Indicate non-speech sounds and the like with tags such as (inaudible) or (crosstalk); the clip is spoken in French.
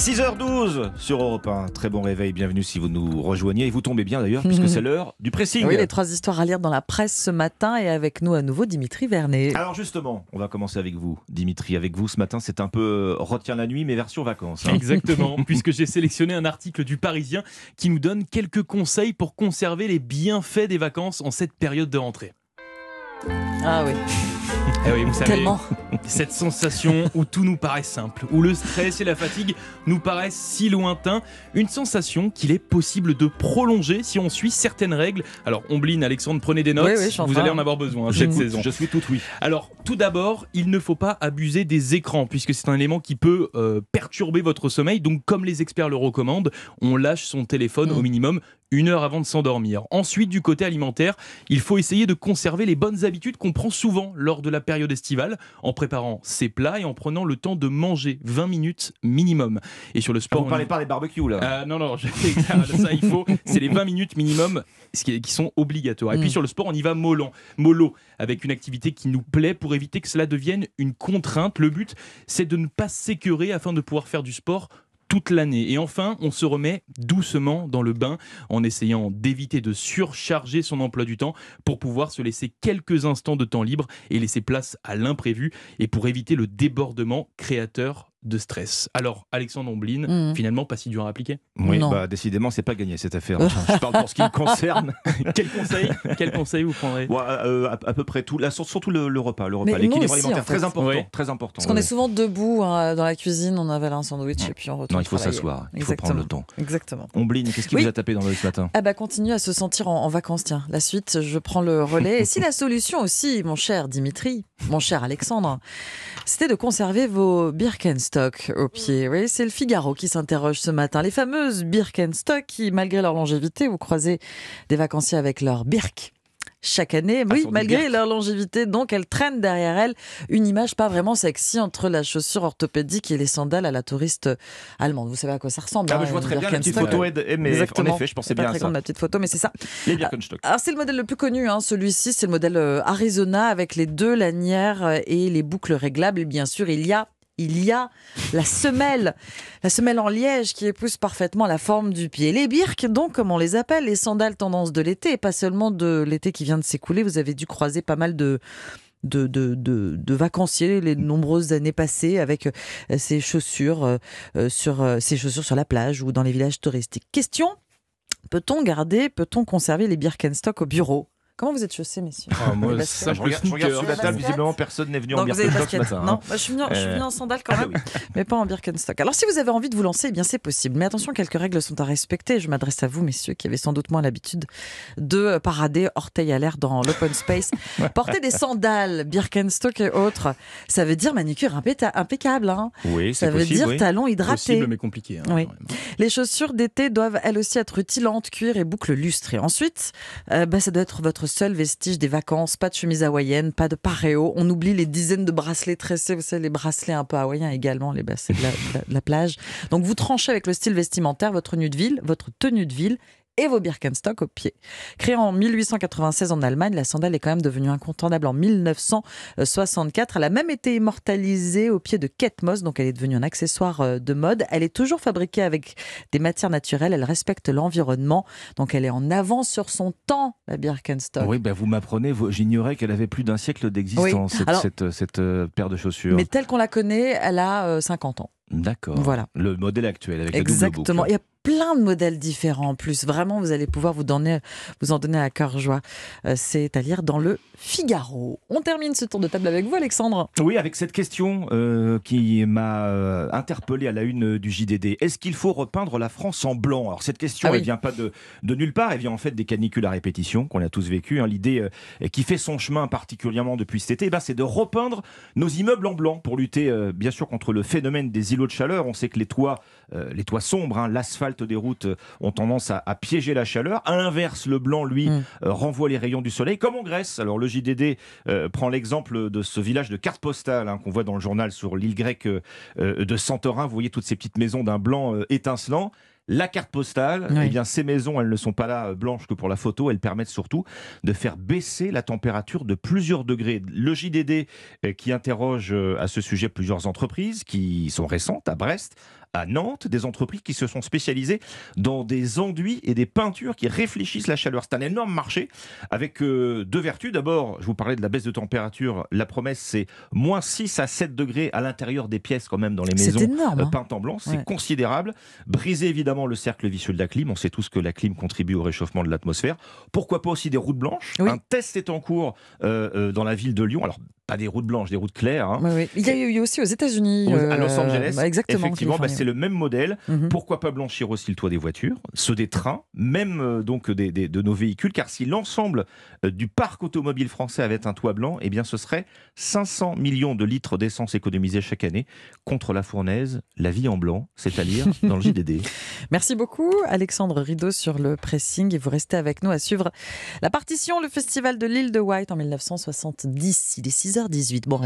6h12 sur Europe 1. Très bon réveil, bienvenue si vous nous rejoignez. Et vous tombez bien d'ailleurs, puisque (laughs) c'est l'heure du pressing. Oui, les trois histoires à lire dans la presse ce matin et avec nous à nouveau Dimitri Vernet. Alors justement, on va commencer avec vous, Dimitri. Avec vous ce matin, c'est un peu euh, retient la nuit, mais version vacances. hein. Exactement, (laughs) puisque j'ai sélectionné un article du Parisien qui nous donne quelques conseils pour conserver les bienfaits des vacances en cette période de rentrée. Ah oui, (laughs) Eh oui, vous savez, tellement. cette sensation où tout nous paraît simple, où le stress et la fatigue nous paraissent si lointains, une sensation qu'il est possible de prolonger si on suit certaines règles. Alors, Ombline, Alexandre, prenez des notes, Oui, oui, vous allez en avoir besoin hein, cette saison. Je suis tout oui. Alors, tout d'abord, il ne faut pas abuser des écrans, puisque c'est un élément qui peut euh, perturber votre sommeil. Donc, comme les experts le recommandent, on lâche son téléphone Mm. au minimum une heure avant de s'endormir. Ensuite, du côté alimentaire, il faut essayer de conserver les bonnes habitudes qu'on prend souvent lors de la période estivale, en préparant ses plats et en prenant le temps de manger 20 minutes minimum. Et sur le sport, Vous on parlez pas des barbecues là euh, non, non, (laughs) ça, il faut. C'est les 20 minutes minimum qui, sont obligatoires. Et Mm. puis sur le sport, on y va mollo, mollo, avec une activité qui nous plaît pour éviter que cela devienne une contrainte. Le but, c'est de ne pas s'écœurer afin de pouvoir faire du sport toute l'année. Et enfin, on se remet doucement dans le bain en essayant d'éviter de surcharger son emploi du temps pour pouvoir se laisser quelques instants de temps libre et laisser place à l'imprévu et pour éviter le débordement créateur de stress. Alors, Alexandre Ombline, Mhm. finalement, pas si dur à appliquer. Oui, Non. bah décidément, c'est pas gagné cette affaire. Enfin, je parle pour ce qui me concerne. (laughs) quel conseil Quel conseil vous prendrez Ouais, euh, à, à peu près tout, là, sur- surtout le, le repas, le repas, l'équilibre alimentaire, en fait. très important, très important. Parce qu'on est souvent debout hein, dans la cuisine, on avale un sandwich et puis on retourne Non, il faut s'asseoir, il faut prendre le temps. Exactement. Ombline, qu'est-ce qui Oui. vous a tapé dans l'œil ce matin? Ah bah continue à se sentir en, en vacances, tiens. La suite, je prends le relais. Et si la solution aussi, mon cher Dimitri, mon cher Alexandre, c'était de conserver vos Birkenstock au pied. Oui, c'est le Figaro qui s'interroge ce matin. Les fameuses Birkenstock qui, malgré leur longévité, vous croisez des vacanciers avec leur Birk. Chaque année, oui, sur du malgré leur longévité, donc elles traînent derrière elles une image pas vraiment sexy entre la chaussure orthopédique et les sandales à la touriste allemande. Vous savez à quoi ça ressemble Ah, hein, je vois très bien la petite photo, eh, mais en Exactement. effet, je pensais pas bien à très ça. grande ma petite photo, mais c'est ça. Les Birkenstock. Alors c'est le modèle le plus connu, hein, celui-ci, c'est le modèle euh, Arizona avec les deux lanières et les boucles réglables. Et bien sûr, il y a il y a la semelle, la semelle en liège qui épouse parfaitement la forme du pied. Les birques, donc, comme on les appelle, les sandales tendance de l'été, et pas seulement de l'été qui vient de s'écouler. Vous avez dû croiser pas mal de, vacanciers les nombreuses années passées avec euh, chaussures euh, euh, sur ces chaussures sur la plage ou dans les villages touristiques. Question peut-on garder, peut-on conserver les Birkenstock au bureau? Comment vous êtes chaussés, messieurs Ah, moi, Les baskets. ça, je, regarde, je regarde sur la table, visiblement personne n'est venu en Birkenstock ce matin. Non, hein. moi, je suis venue, je suis Euh, venue en sandales quand Ah, même, oui. mais pas en Birkenstock. Alors si vous avez envie de vous lancer, eh bien c'est possible. Mais attention, quelques règles sont à respecter. Je m'adresse à vous, messieurs, qui avez sans doute moins l'habitude de parader orteil à l'air dans l'open space. (laughs) Porter des sandales, Birkenstock et autres, ça veut dire manicure impeccable. Hein. Oui, Ça veut possible. dire oui. talons hydratés. Possible, mais compliqué. hein, Oui. Les chaussures d'été doivent elles aussi être rutilantes, cuir et boucles lustrées. Ensuite, euh, bah, ça doit être votre seul vestige des vacances. Pas de chemise hawaïenne, pas de paréo. On oublie les dizaines de bracelets tressés, vous savez, les bracelets un peu hawaïens également, les bracelets de la, de la- plage. Donc vous tranchez avec le style vestimentaire votre tenue de ville, votre tenue de ville et vos Birkenstock au pied. Créée en 1896 en Allemagne, la sandale est quand même devenue incontournable en 1964. Elle a même été immortalisée au pied de Kate Moss, donc elle est devenue un accessoire euh, de mode. Elle est toujours fabriquée avec des matières naturelles, elle respecte l'environnement, donc elle est en avance sur son temps, la Birkenstock. Oui, bah, vous m'apprenez, j'ignorais qu'elle avait plus d'un siècle d'existence, Oui. cette, cette, cette, euh, paire de chaussures. Mais telle qu'on la connaît, elle a euh, 50 ans. D'accord. Voilà. Le modèle actuel avec la double Exactement. boucle. Il y a plein de modèles différents en plus. Vraiment, vous allez pouvoir vous, donner, vous en donner à cœur joie. Euh, C'est à lire dans le Figaro. On termine ce tour de table avec vous, Alexandre. Oui, avec cette question euh, qui m'a euh, interpellé à la une du JDD. Est-ce qu'il faut repeindre la France en blanc? Alors cette question, Ah oui. elle vient pas de, de nulle part, elle vient en fait des canicules à répétition qu'on a tous vécu. hein. L'idée qui fait son chemin particulièrement depuis cet été, eh ben, c'est de repeindre nos immeubles en blanc pour lutter bien sûr contre le phénomène des îlots de chaleur. On sait que les toits, euh, les toits sombres, hein, l'asphalte des routes euh, ont tendance à, à piéger la chaleur. À l'inverse, le blanc, lui, Mm. euh, renvoie les rayons du soleil, comme en Grèce. Alors le JDD prend l'exemple de ce village de carte postale hein, qu'on voit dans le journal sur l'île grecque de Santorin. Vous voyez toutes ces petites maisons d'un blanc étincelant. La carte postale, Oui. eh bien, ces maisons, elles ne sont pas là euh, blanches que pour la photo, elles permettent surtout de faire baisser la température de plusieurs degrés. Le JDD euh, qui interroge euh, à ce sujet plusieurs entreprises qui sont récentes à Brest, à Nantes, des entreprises qui se sont spécialisées dans des enduits et des peintures qui réfléchissent la chaleur. C'est un énorme marché avec euh, deux vertus. D'abord, je vous parlais de la baisse de température. La promesse, c'est moins 6 à 7 degrés à l'intérieur des pièces quand même dans les maisons énorme. euh, hein. peintes en blanc. C'est Ouais. considérable. Briser évidemment le cercle vicieux de la clim. On sait tous que la clim contribue au réchauffement de l'atmosphère. Pourquoi pas aussi des routes blanches? Oui. Un test est en cours euh, dans la ville de Lyon. Alors, pas des routes blanches, des routes claires. hein. Oui. Il y a eu aussi aux États-Unis. Euh, à Los Angeles, bah, exactement. effectivement, bah, c'est le même modèle. Mhm. Pourquoi pas blanchir aussi le toit des voitures, ceux des trains, même euh, donc des, des- de nos véhicules, car si l'ensemble euh, du parc automobile français avait un toit blanc, eh bien ce serait 500 millions de litres d'essence économisés chaque année contre la fournaise, la vie en blanc, c'est à dire dans le JDD. (laughs) Merci beaucoup, Alexandre Rideau, sur le pressing. Et vous restez avec nous à suivre la partition, le festival de l'île de White en 1970. Il est 6h18. Bon.